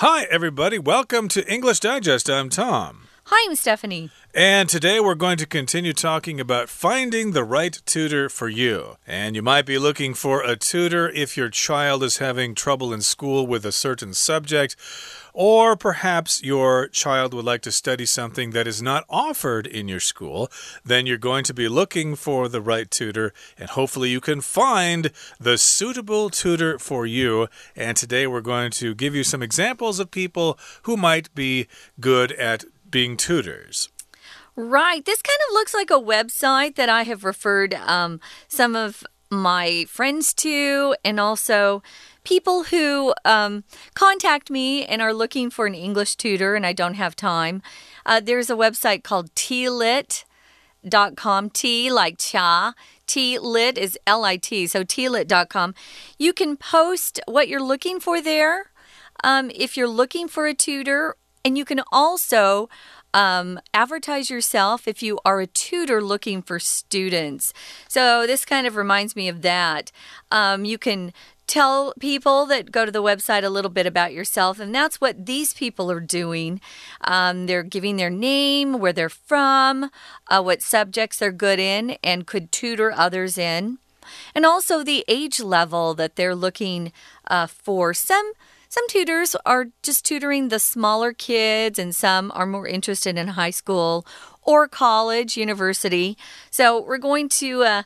Hi, everybody. Welcome to English Digest. I'm Tom. Hi, I'm Stephanie. And today we're going to continue talking about finding the right tutor for you. And you might be looking for a tutor if your child is having trouble in school with a certain subject. Or perhaps your child would like to study something that is not offered in your school, then you're going to be looking for the right tutor, and hopefully you can find the suitable tutor for you. And today we're going to give you some examples of people who might be good at being tutors. Right. This kind of looks like a website that I have referred um, some of my friends to, and also people who um, contact me and are looking for an English tutor and I don't have time. Uh, there's a website called tealit.com. T like cha. Tealit is L I T. So tealit.com. You can post what you're looking for there. Um, if you're looking for a tutor and you can also um, advertise yourself if you are a tutor looking for students. So, this kind of reminds me of that. Um, you can tell people that go to the website a little bit about yourself, and that's what these people are doing. Um, they're giving their name, where they're from, uh, what subjects they're good in, and could tutor others in. And also the age level that they're looking uh, for. Some some tutors are just tutoring the smaller kids, and some are more interested in high school or college, university. So we're going to uh,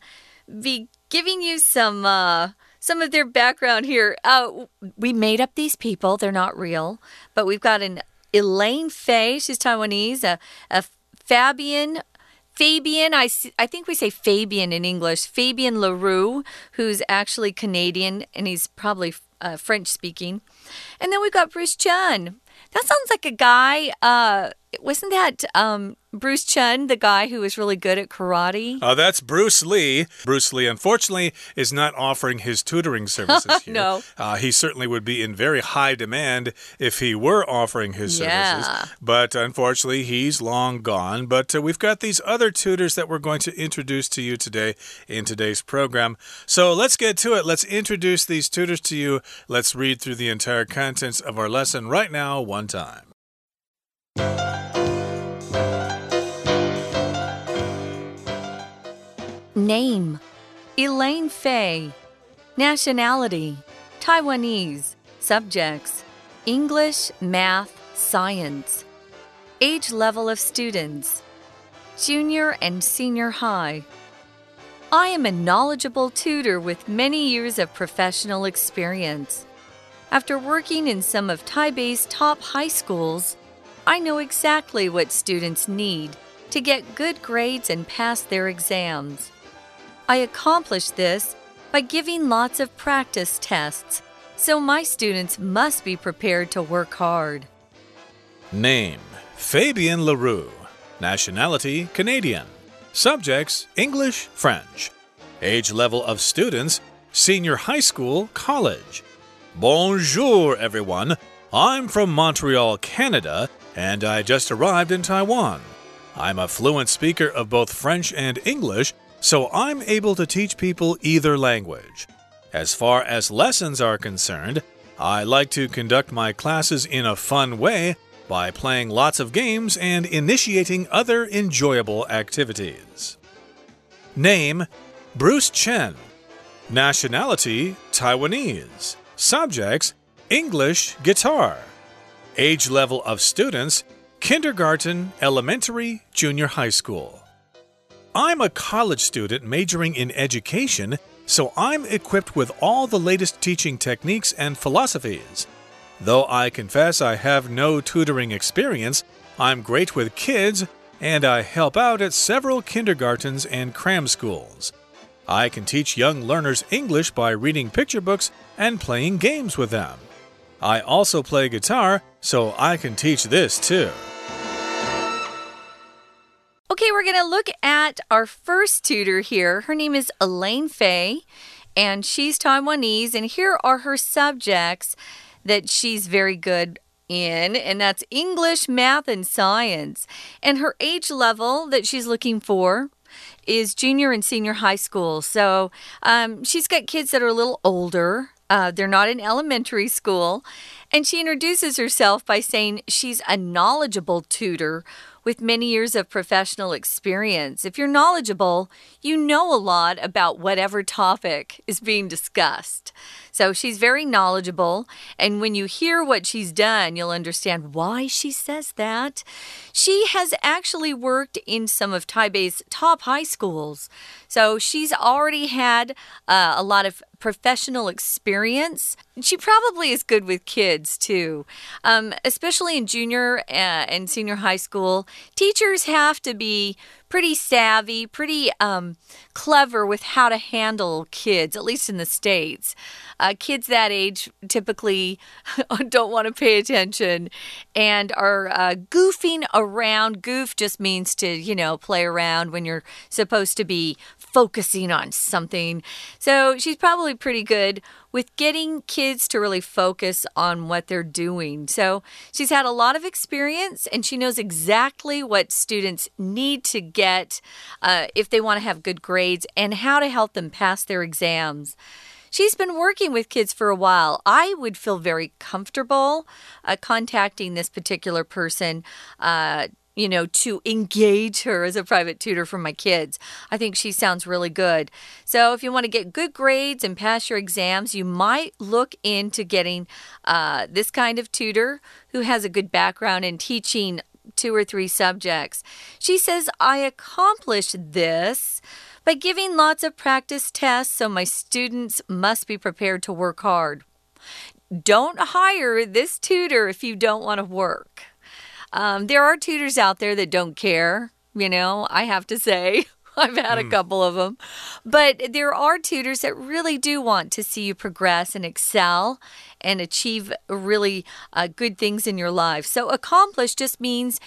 be giving you some. Uh, some of their background here. Uh, we made up these people, they're not real. But we've got an Elaine Fay, she's Taiwanese, a, a Fabian Fabian, I, I think we say Fabian in English, Fabian Leroux, who's actually Canadian and he's probably uh, French speaking. And then we've got Bruce Chun. That sounds like a guy. Uh, wasn't that um, Bruce Chun, the guy who is really good at karate? Uh, that's Bruce Lee. Bruce Lee, unfortunately, is not offering his tutoring services here. no. Uh, he certainly would be in very high demand if he were offering his yeah. services. But unfortunately, he's long gone. But uh, we've got these other tutors that we're going to introduce to you today in today's program. So let's get to it. Let's introduce these tutors to you. Let's read through the entire contents of our lesson right now, one time. Name Elaine Fay. Nationality Taiwanese. Subjects English, Math, Science. Age level of students Junior and Senior High. I am a knowledgeable tutor with many years of professional experience. After working in some of Taipei's top high schools, I know exactly what students need to get good grades and pass their exams. I accomplish this by giving lots of practice tests, so my students must be prepared to work hard. Name Fabian Leroux. Nationality Canadian. Subjects English, French. Age level of students senior high school, college. Bonjour, everyone. I'm from Montreal, Canada, and I just arrived in Taiwan. I'm a fluent speaker of both French and English so I'm able to teach people either language. As far as lessons are concerned, I like to conduct my classes in a fun way by playing lots of games and initiating other enjoyable activities. Name Bruce Chen. Nationality Taiwanese. Subjects English guitar. Age level of students kindergarten, elementary, junior high school. I'm a college student majoring in education, so I'm equipped with all the latest teaching techniques and philosophies. Though I confess I have no tutoring experience, I'm great with kids and I help out at several kindergartens and cram schools. I can teach young learners English by reading picture books and playing games with them. I also play guitar, so I can teach this too. Okay, we're going to look at our first tutor here. Her name is Elaine Fay, and she's Taiwanese. And here are her subjects that she's very good in, and that's English, math, and science. And her age level that she's looking for is junior and senior high school. So um, she's got kids that are a little older. Uh, they're not in elementary school. And she introduces herself by saying she's a knowledgeable tutor with many years of professional experience. If you're knowledgeable, you know a lot about whatever topic is being discussed. So she's very knowledgeable. And when you hear what she's done, you'll understand why she says that. She has actually worked in some of Taipei's top high schools. So she's already had uh, a lot of professional experience. She probably is good with kids too, um, especially in junior uh, and senior high school. Teachers have to be pretty savvy, pretty um, clever with how to handle kids, at least in the States. Uh, kids that age typically don't want to pay attention and are uh, goofing around. Goof just means to, you know, play around when you're supposed to be focusing on something. So she's probably pretty good with getting kids to really focus on what they're doing. So she's had a lot of experience and she knows exactly what students need to get uh, if they want to have good grades and how to help them pass their exams. She's been working with kids for a while. I would feel very comfortable uh, contacting this particular person uh, you know, to engage her as a private tutor for my kids. I think she sounds really good. So, if you want to get good grades and pass your exams, you might look into getting uh, this kind of tutor who has a good background in teaching two or three subjects. She says, I accomplished this by giving lots of practice tests, so my students must be prepared to work hard. Don't hire this tutor if you don't want to work. Um, there are tutors out there that don't care, you know, I have to say. I've had mm. a hmm. couple of them. But there are tutors that really do want to see you progress and excel and achieve really uh, good things in your life. So, accomplish just means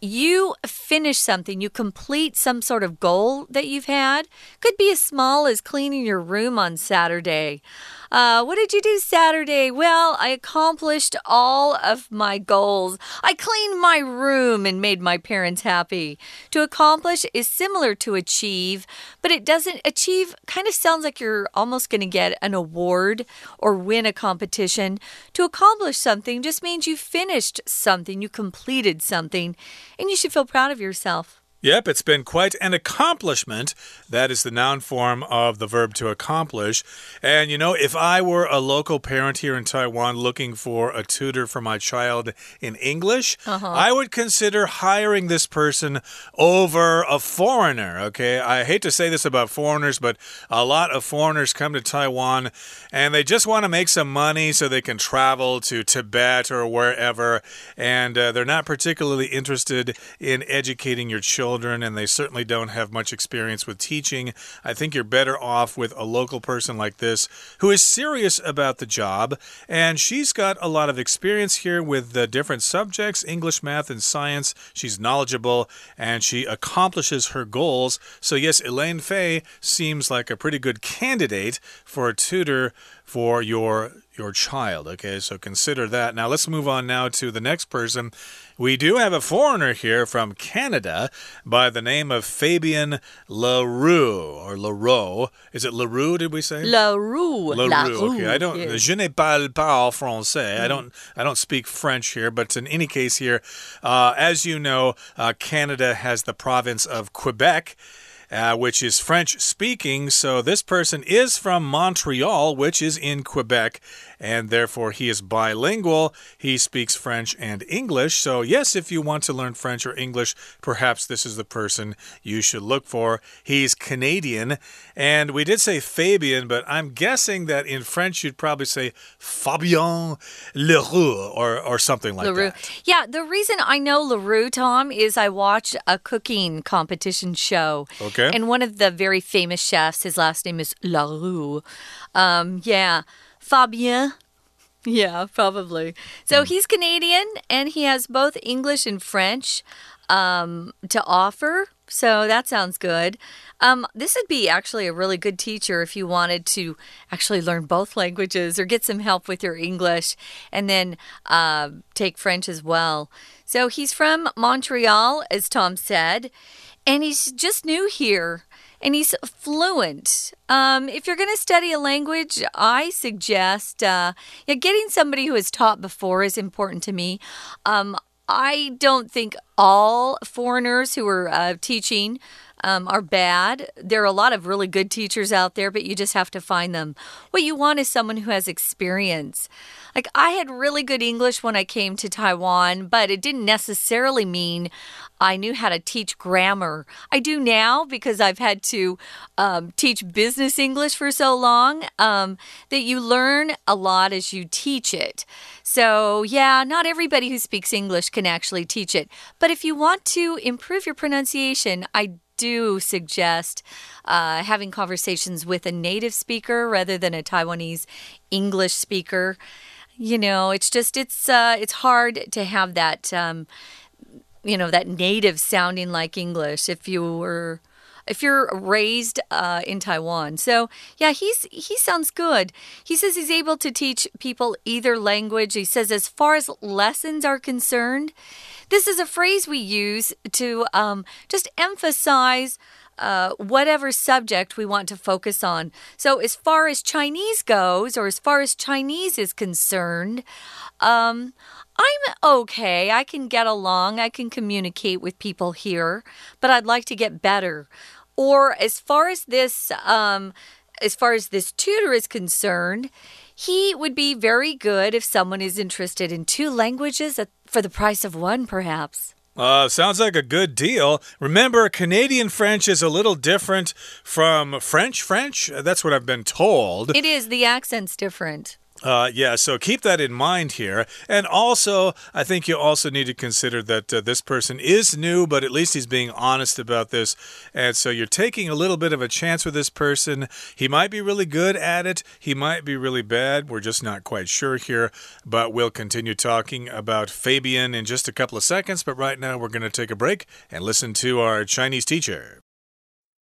you finish something, you complete some sort of goal that you've had. Could be as small as cleaning your room on Saturday. Uh, what did you do Saturday? Well, I accomplished all of my goals. I cleaned my room and made my parents happy. To accomplish is similar to achieve, but it doesn't achieve kind of sounds like you're almost going to get an award or win a competition. To accomplish something just means you finished something, you completed something, and you should feel proud of yourself. Yep, it's been quite an accomplishment. That is the noun form of the verb to accomplish. And you know, if I were a local parent here in Taiwan looking for a tutor for my child in English, uh -huh. I would consider hiring this person over a foreigner. Okay, I hate to say this about foreigners, but a lot of foreigners come to Taiwan and they just want to make some money so they can travel to Tibet or wherever. And uh, they're not particularly interested in educating your children children and they certainly don't have much experience with teaching. I think you're better off with a local person like this who is serious about the job. And she's got a lot of experience here with the different subjects English, math, and science. She's knowledgeable and she accomplishes her goals. So, yes, Elaine Fay seems like a pretty good candidate for a tutor for your your child. Okay, so consider that. Now let's move on now to the next person. We do have a foreigner here from Canada by the name of Fabian Leroux or Leroux. Is it Leroux? Did we say Leroux? Leroux. Okay, I don't. Je ne parle pas français. Mm. I don't. I don't speak French here. But in any case, here, uh, as you know, uh, Canada has the province of Quebec uh, which is French speaking. So this person is from Montreal, which is in Quebec, and therefore he is bilingual. He speaks French and English. So, yes, if you want to learn French or English, perhaps this is the person you should look for. He's Canadian, and we did say Fabian, but I'm guessing that in French you'd probably say Fabien Leroux or, or something like Leroux. that. Yeah, the reason I know Leroux, Tom, is I watched a cooking competition show. Okay. And one of the very famous chefs, his last name is Leroux. Um, yeah. Fabien. Yeah, probably. So mm. he's Canadian and he has both English and French um, to offer. So that sounds good. Um, this would be actually a really good teacher if you wanted to actually learn both languages or get some help with your English and then uh, take French as well. So he's from Montreal, as Tom said, and he's just new here. And he's fluent. Um, if you're going to study a language, I suggest uh, yeah, getting somebody who has taught before is important to me. Um, I don't think all foreigners who are uh, teaching um, are bad. There are a lot of really good teachers out there, but you just have to find them. What you want is someone who has experience. Like, I had really good English when I came to Taiwan, but it didn't necessarily mean I knew how to teach grammar. I do now because I've had to um, teach business English for so long um, that you learn a lot as you teach it. So, yeah, not everybody who speaks English can actually teach it. But if you want to improve your pronunciation, I do suggest uh, having conversations with a native speaker rather than a Taiwanese English speaker. You know, it's just it's uh, it's hard to have that. Um, you know, that native sounding like English if you were if you're raised uh, in Taiwan. So yeah, he's he sounds good. He says he's able to teach people either language. He says as far as lessons are concerned, this is a phrase we use to um, just emphasize. Uh, whatever subject we want to focus on. So, as far as Chinese goes, or as far as Chinese is concerned, um, I'm okay. I can get along. I can communicate with people here, but I'd like to get better. Or as far as this, um, as far as this tutor is concerned, he would be very good if someone is interested in two languages for the price of one, perhaps. Uh, sounds like a good deal. Remember, Canadian French is a little different from French French. That's what I've been told. It is. The accent's different. Uh, yeah, so keep that in mind here. And also, I think you also need to consider that uh, this person is new, but at least he's being honest about this. And so you're taking a little bit of a chance with this person. He might be really good at it, he might be really bad. We're just not quite sure here. But we'll continue talking about Fabian in just a couple of seconds. But right now, we're going to take a break and listen to our Chinese teacher.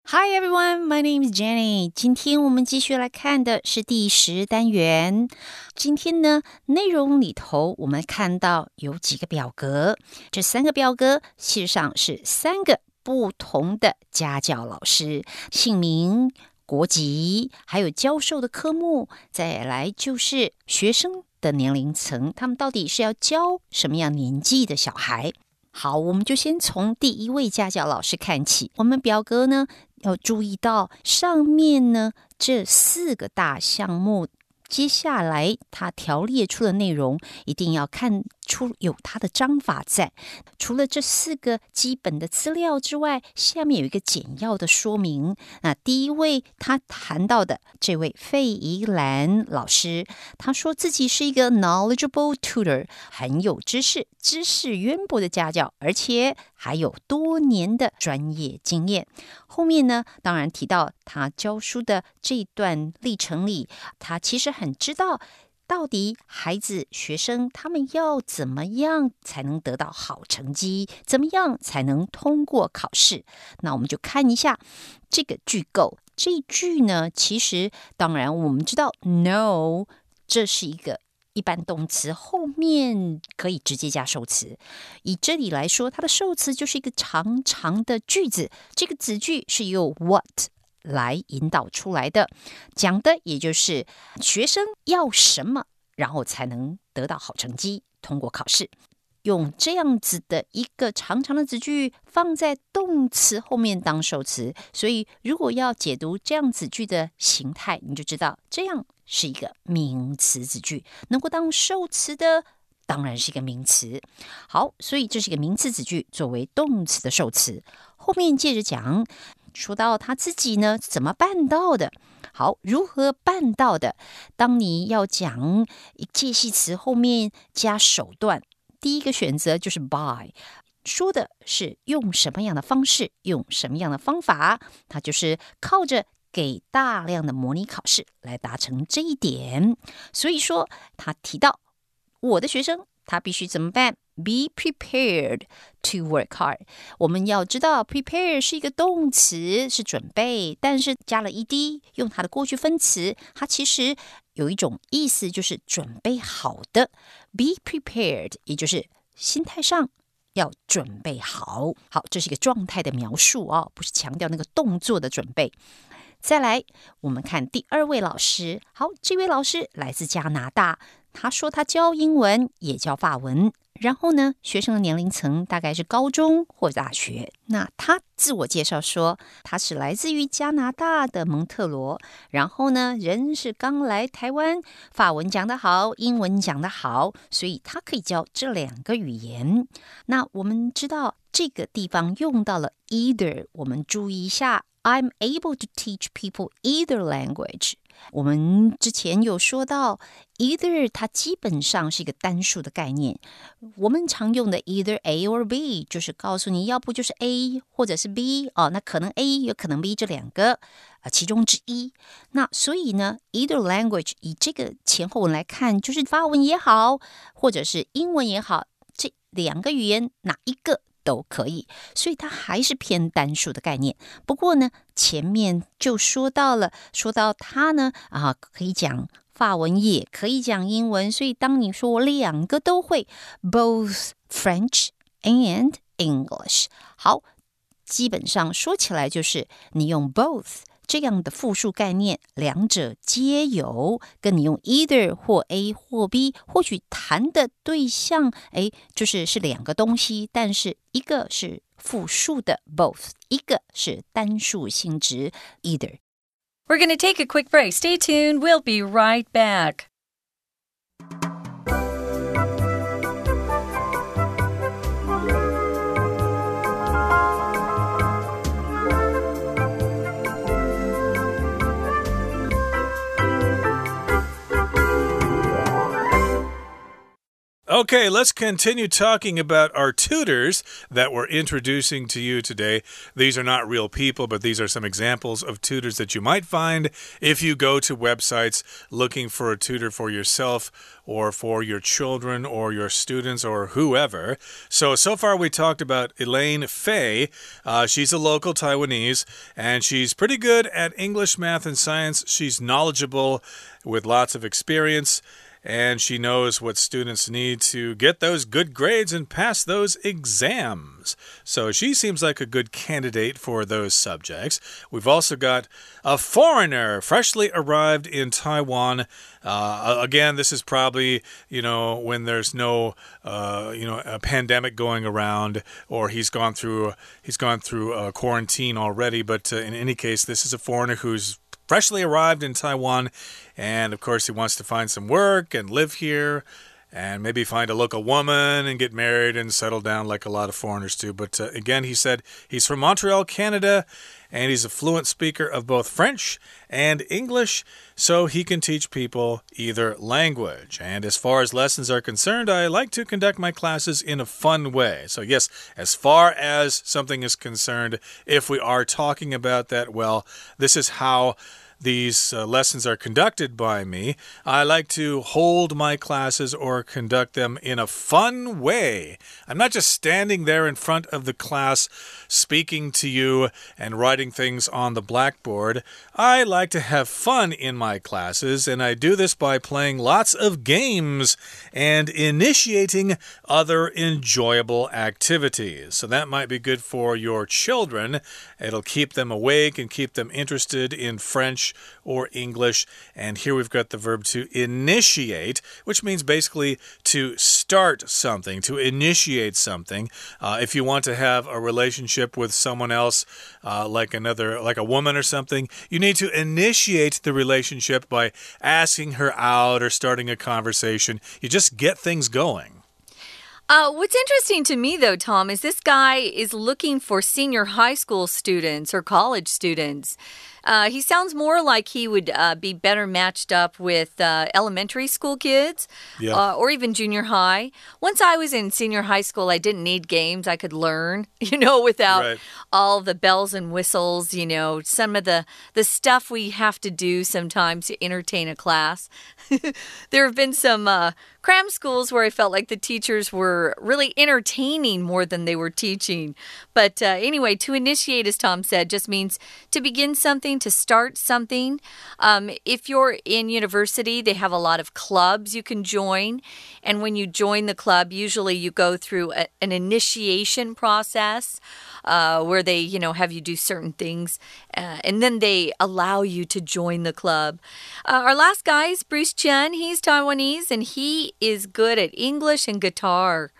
Hi everyone, my name is Jenny. 今天我们继续来看的是第十单元。今天呢，内容里头我们看到有几个表格，这三个表格事实上是三个不同的家教老师，姓名、国籍，还有教授的科目，再来就是学生的年龄层，他们到底是要教什么样年纪的小孩？好，我们就先从第一位家教老师看起。我们表格呢？要注意到上面呢，这四个大项目，接下来它条列出的内容，一定要看。出有它的章法在，除了这四个基本的资料之外，下面有一个简要的说明。那第一位他谈到的这位费怡兰老师，他说自己是一个 knowledgeable tutor，很有知识、知识渊博的家教，而且还有多年的专业经验。后面呢，当然提到他教书的这段历程里，他其实很知道。到底孩子、学生他们要怎么样才能得到好成绩？怎么样才能通过考试？那我们就看一下这个句构。这一句呢，其实当然我们知道，no，这是一个一般动词，后面可以直接加受词。以这里来说，它的受词就是一个长长的句子。这个子句是由 what。来引导出来的，讲的也就是学生要什么，然后才能得到好成绩，通过考试。用这样子的一个长长的子句放在动词后面当受词，所以如果要解读这样子句的形态，你就知道这样是一个名词子句。能够当受词的，当然是一个名词。好，所以这是一个名词子句作为动词的受词。后面接着讲。说到他自己呢，怎么办到的？好，如何办到的？当你要讲介系词后面加手段，第一个选择就是 by，说的是用什么样的方式，用什么样的方法，他就是靠着给大量的模拟考试来达成这一点。所以说，他提到我的学生，他必须怎么办？Be prepared to work hard。我们要知道，prepare 是一个动词，是准备，但是加了 ed，用它的过去分词，它其实有一种意思，就是准备好的。Be prepared，也就是心态上要准备好。好，这是一个状态的描述哦，不是强调那个动作的准备。再来，我们看第二位老师。好，这位老师来自加拿大，他说他教英文也教法文。然后呢，学生的年龄层大概是高中或大学。那他自我介绍说，他是来自于加拿大的蒙特罗。然后呢，人是刚来台湾，法文讲得好，英文讲得好，所以他可以教这两个语言。那我们知道这个地方用到了 either，我们注意一下。I'm able to teach people either language。我们之前有说到，either 它基本上是一个单数的概念。我们常用的 either A or B 就是告诉你要不就是 A 或者是 B 哦，那可能 A 有可能 B 这两个啊其中之一。那所以呢，either language 以这个前后文来看，就是法文也好，或者是英文也好，这两个语言哪一个？都可以，所以它还是偏单数的概念。不过呢，前面就说到了，说到它呢啊，可以讲法文，也可以讲英文。所以当你说我两个都会，both French and English，好，基本上说起来就是你用 both。这样的复数概念，两者皆有，跟你用 either 或 A 或 B，或许谈的对象，哎，就是是两个东西，但是一个是复数的 both，一个是单数性质 either。We're gonna take a quick break. Stay tuned. We'll be right back. Okay, let's continue talking about our tutors that we're introducing to you today. These are not real people, but these are some examples of tutors that you might find if you go to websites looking for a tutor for yourself or for your children or your students or whoever. So, so far we talked about Elaine Fay. Uh, she's a local Taiwanese and she's pretty good at English, math, and science. She's knowledgeable with lots of experience and she knows what students need to get those good grades and pass those exams. So she seems like a good candidate for those subjects. We've also got a foreigner freshly arrived in Taiwan. Uh, again, this is probably you know when there's no uh, you know a pandemic going around, or he's gone through he's gone through a quarantine already. But uh, in any case, this is a foreigner who's freshly arrived in Taiwan, and of course, he wants to find some work and live here. And maybe find a local woman and get married and settle down like a lot of foreigners do. But uh, again, he said he's from Montreal, Canada, and he's a fluent speaker of both French and English, so he can teach people either language. And as far as lessons are concerned, I like to conduct my classes in a fun way. So, yes, as far as something is concerned, if we are talking about that, well, this is how these uh, lessons are conducted by me, I like to hold my classes or conduct them in a fun way. I'm not just standing there in front of the class speaking to you and writing things on the blackboard. I like to have fun in my classes, and I do this by playing lots of games and initiating other enjoyable activities. So that might be good for your children. It'll keep them awake and keep them interested in French or English. And here we've got the verb to initiate, which means basically to start something, to initiate something. Uh, if you want to have a relationship with someone else, uh, like another, like a woman or something, you need to initiate the relationship by asking her out or starting a conversation. You just get things going. Uh, what's interesting to me, though, Tom, is this guy is looking for senior high school students or college students. Uh, he sounds more like he would uh, be better matched up with uh, elementary school kids yeah. Uh, or even junior high. Once I was in senior high school, I didn't need games. I could learn, you know, without right. all the bells and whistles, you know, some of the, the stuff we have to do sometimes to entertain a class. there have been some uh, cram schools where I felt like the teachers were really entertaining more than they were teaching. But uh, anyway, to initiate, as Tom said, just means to begin something something, to start something. Um, if you're in university, they have a lot of clubs you can join. And when you join the club, usually you go through a, an initiation process uh, where they, you know, have you do certain things. Uh, and then they allow you to join the club. Uh, our last guy is Bruce Chen. He's Taiwanese and he is good at English and guitar.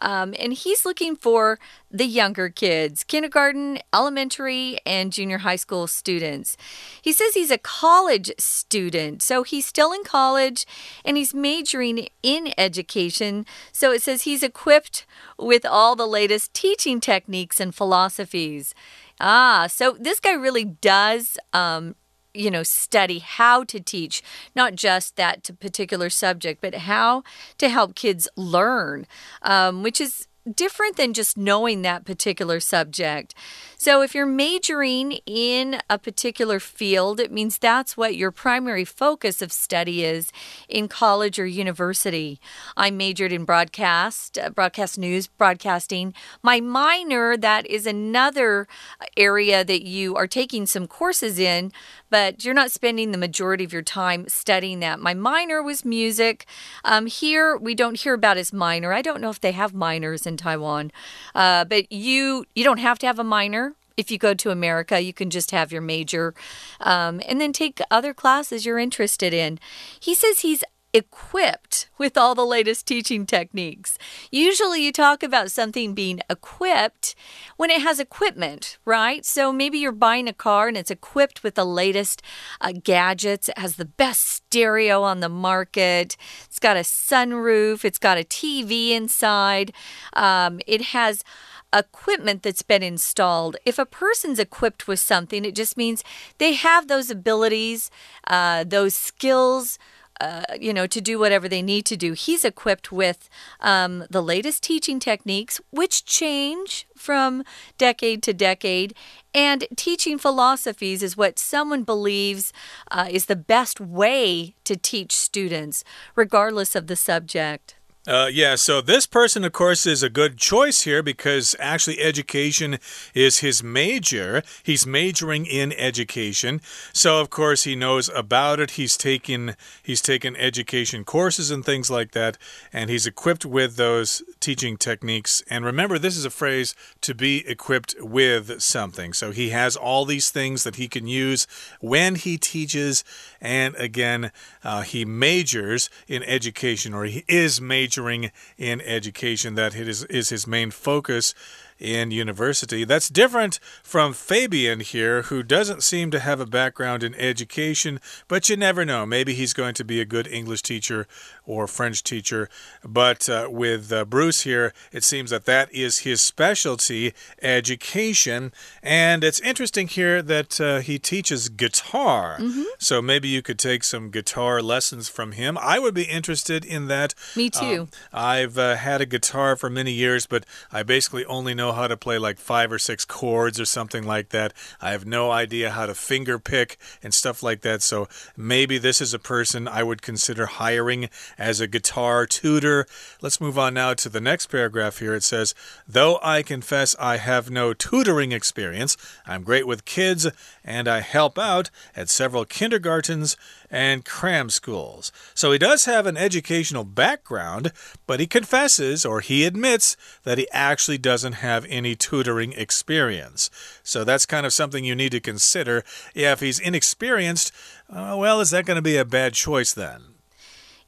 Um, and he's looking for the younger kids, kindergarten, elementary, and junior high school students. He says he's a college student, so he's still in college and he's majoring in education. So it says he's equipped with all the latest teaching techniques and philosophies. Ah, so this guy really does um, you know, study how to teach not just that particular subject, but how to help kids learn, um, which is different than just knowing that particular subject. So, if you're majoring in a particular field, it means that's what your primary focus of study is in college or university. I majored in broadcast, uh, broadcast news, broadcasting. My minor, that is another area that you are taking some courses in, but you're not spending the majority of your time studying that. My minor was music. Um, here, we don't hear about as minor. I don't know if they have minors in Taiwan, uh, but you you don't have to have a minor if you go to America, you can just have your major um, and then take other classes you're interested in. He says he's equipped with all the latest teaching techniques. Usually, you talk about something being equipped when it has equipment, right? So maybe you're buying a car and it's equipped with the latest uh, gadgets. It has the best stereo on the market. It's got a sunroof. It's got a TV inside. Um, it has equipment that's been installed. If a person's equipped with something, it just means they have those abilities, uh, those skills. Uh, you know, to do whatever they need to do. He's equipped with um, the latest teaching techniques, which change from decade to decade. And teaching philosophies is what someone believes uh, is the best way to teach students, regardless of the subject. Uh, yeah, so this person, of course, is a good choice here because actually education is his major. He's majoring in education, so of course he knows about it. He's taken he's taken education courses and things like that, and he's equipped with those teaching techniques. And remember, this is a phrase to be equipped with something. So he has all these things that he can use when he teaches, and again, uh, he majors in education, or he is majoring majoring in education. That is, is his main focus in university. That's different from Fabian here, who doesn't seem to have a background in education, but you never know. Maybe he's going to be a good English teacher or French teacher. But uh, with uh, Bruce here, it seems that that is his specialty, education. And it's interesting here that uh, he teaches guitar. Mm -hmm. So maybe you could take some guitar lessons from him. I would be interested in that. Me too. Um, I've uh, had a guitar for many years, but I basically only know know how to play like five or six chords or something like that. I have no idea how to finger pick and stuff like that. So maybe this is a person I would consider hiring as a guitar tutor. Let's move on now to the next paragraph here. It says, Though I confess I have no tutoring experience, I'm great with kids and I help out at several kindergartens and cram schools. So he does have an educational background, but he confesses or he admits that he actually doesn't have any tutoring experience. So that's kind of something you need to consider. If he's inexperienced, uh, well, is that going to be a bad choice then?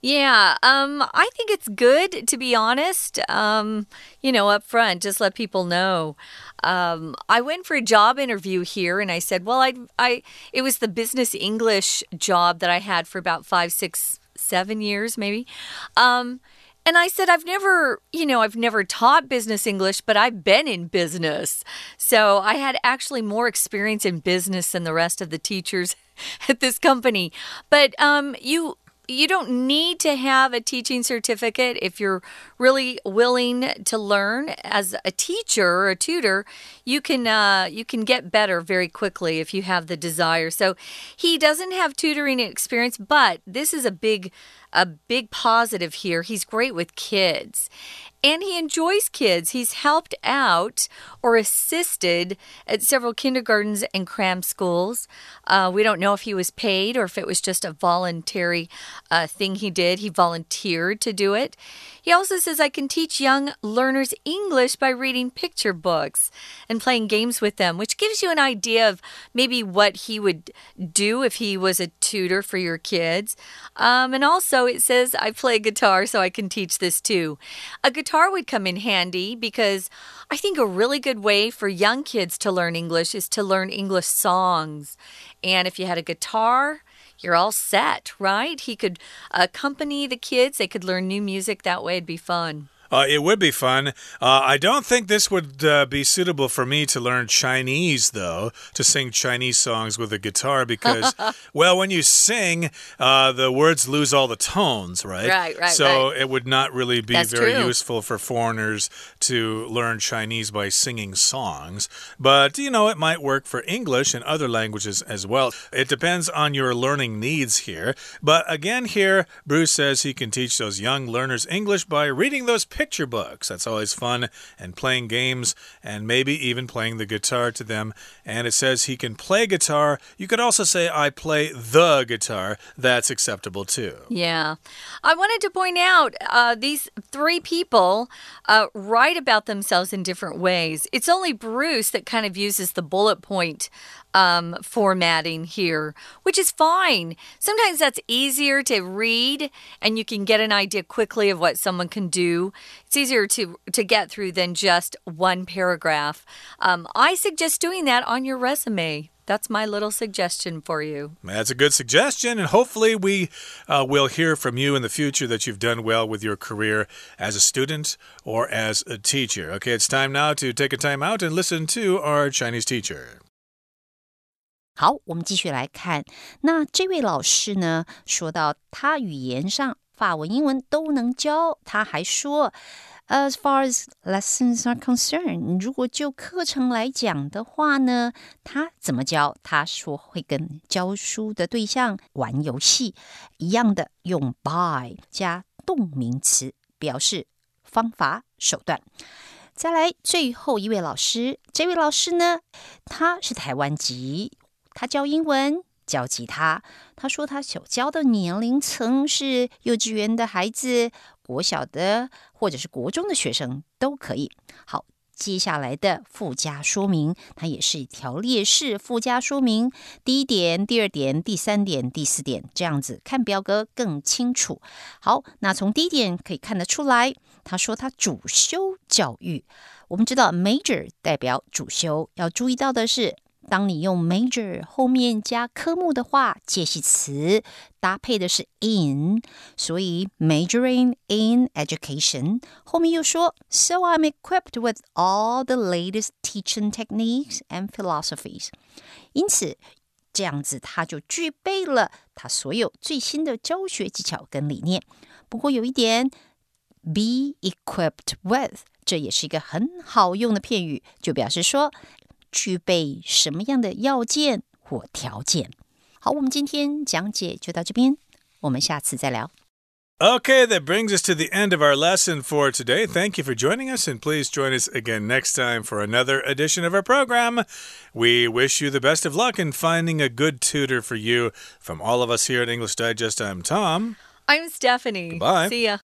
Yeah, um, I think it's good to be honest. Um, you know, up front, just let people know. Um, I went for a job interview here, and I said, "Well, I, I, it was the business English job that I had for about five, six, seven years, maybe." Um, and I said, I've never, you know, I've never taught business English, but I've been in business. So I had actually more experience in business than the rest of the teachers at this company. But um, you you don't need to have a teaching certificate if you're really willing to learn. As a teacher or a tutor you can uh, you can get better very quickly if you have the desire. So he doesn't have tutoring experience but this is a big a big positive here. He's great with kids And he enjoys kids. He's helped out or assisted at several kindergartens and cram schools. Uh, we don't know if he was paid or if it was just a voluntary uh, thing he did. He volunteered to do it. He also says, I can teach young learners English by reading picture books and playing games with them, which gives you an idea of maybe what he would do if he was a tutor for your kids. Um, and also, it says, I play guitar, so I can teach this too. A guitar would come in handy because I think a really good way for young kids to learn English is to learn English songs. And if you had a guitar, you're all set, right? He could accompany the kids, they could learn new music that way. It'd be fun. Uh, it would be fun. Uh, I don't think this would uh, be suitable for me to learn Chinese, though, to sing Chinese songs with a guitar because, well, when you sing, uh, the words lose all the tones, right? Right, right. So right. it would not really be That's very true. useful for foreigners to learn Chinese by singing songs. But, you know, it might work for English and other languages as well. It depends on your learning needs here. But again, here, Bruce says he can teach those young learners English by reading those picture books. That's always fun, and playing games, and maybe even playing the guitar to them. And it says he can play guitar. You could also say, I play the guitar. That's acceptable too. Yeah. I wanted to point out uh, these three people uh, write about themselves in different ways. It's only Bruce that kind of uses the bullet point um, formatting here, which is fine. Sometimes that's easier to read and you can get an idea quickly of what someone can do. It's easier to, to get through than just one paragraph. Um, I suggest doing that on your resume. That's my little suggestion for you. That's a good suggestion, and hopefully, we uh, will hear from you in the future that you've done well with your career as a student or as a teacher. Okay, it's time now to take a time out and listen to our Chinese teacher. 好，我们继续来看。那这位老师呢，说到他语言上法文、英文都能教。他还说，As far as lessons are concerned，如果就课程来讲的话呢，他怎么教？他说会跟教书的对象玩游戏一样的，用 by 加动名词表示方法手段。再来，最后一位老师，这位老师呢，他是台湾籍。他教英文，教吉他。他说他所教的年龄层是幼稚园的孩子、国小的或者是国中的学生都可以。好，接下来的附加说明，它也是一条列式附加说明。第一点、第二点、第三点、第四点，这样子看表格更清楚。好，那从第一点可以看得出来，他说他主修教育。我们知道 major 代表主修，要注意到的是。当你用 major 后面加科目的话，介系词搭配的是 in，所以 majoring in education 后面又说，so I'm equipped with all the latest teaching techniques and philosophies。因此，这样子他就具备了他所有最新的教学技巧跟理念。不过有一点，be equipped with，这也是一个很好用的片语，就表示说。具备什么样的要件或条件？好，我们今天讲解就到这边，我们下次再聊。 Okay, that brings us to the end of our lesson for today. Thank you for joining us, and please join us again next time for another edition of our program. We wish you the best of luck in finding a good tutor for you. From all of us here at English Digest, I'm Tom. I'm Stephanie. Goodbye. See ya.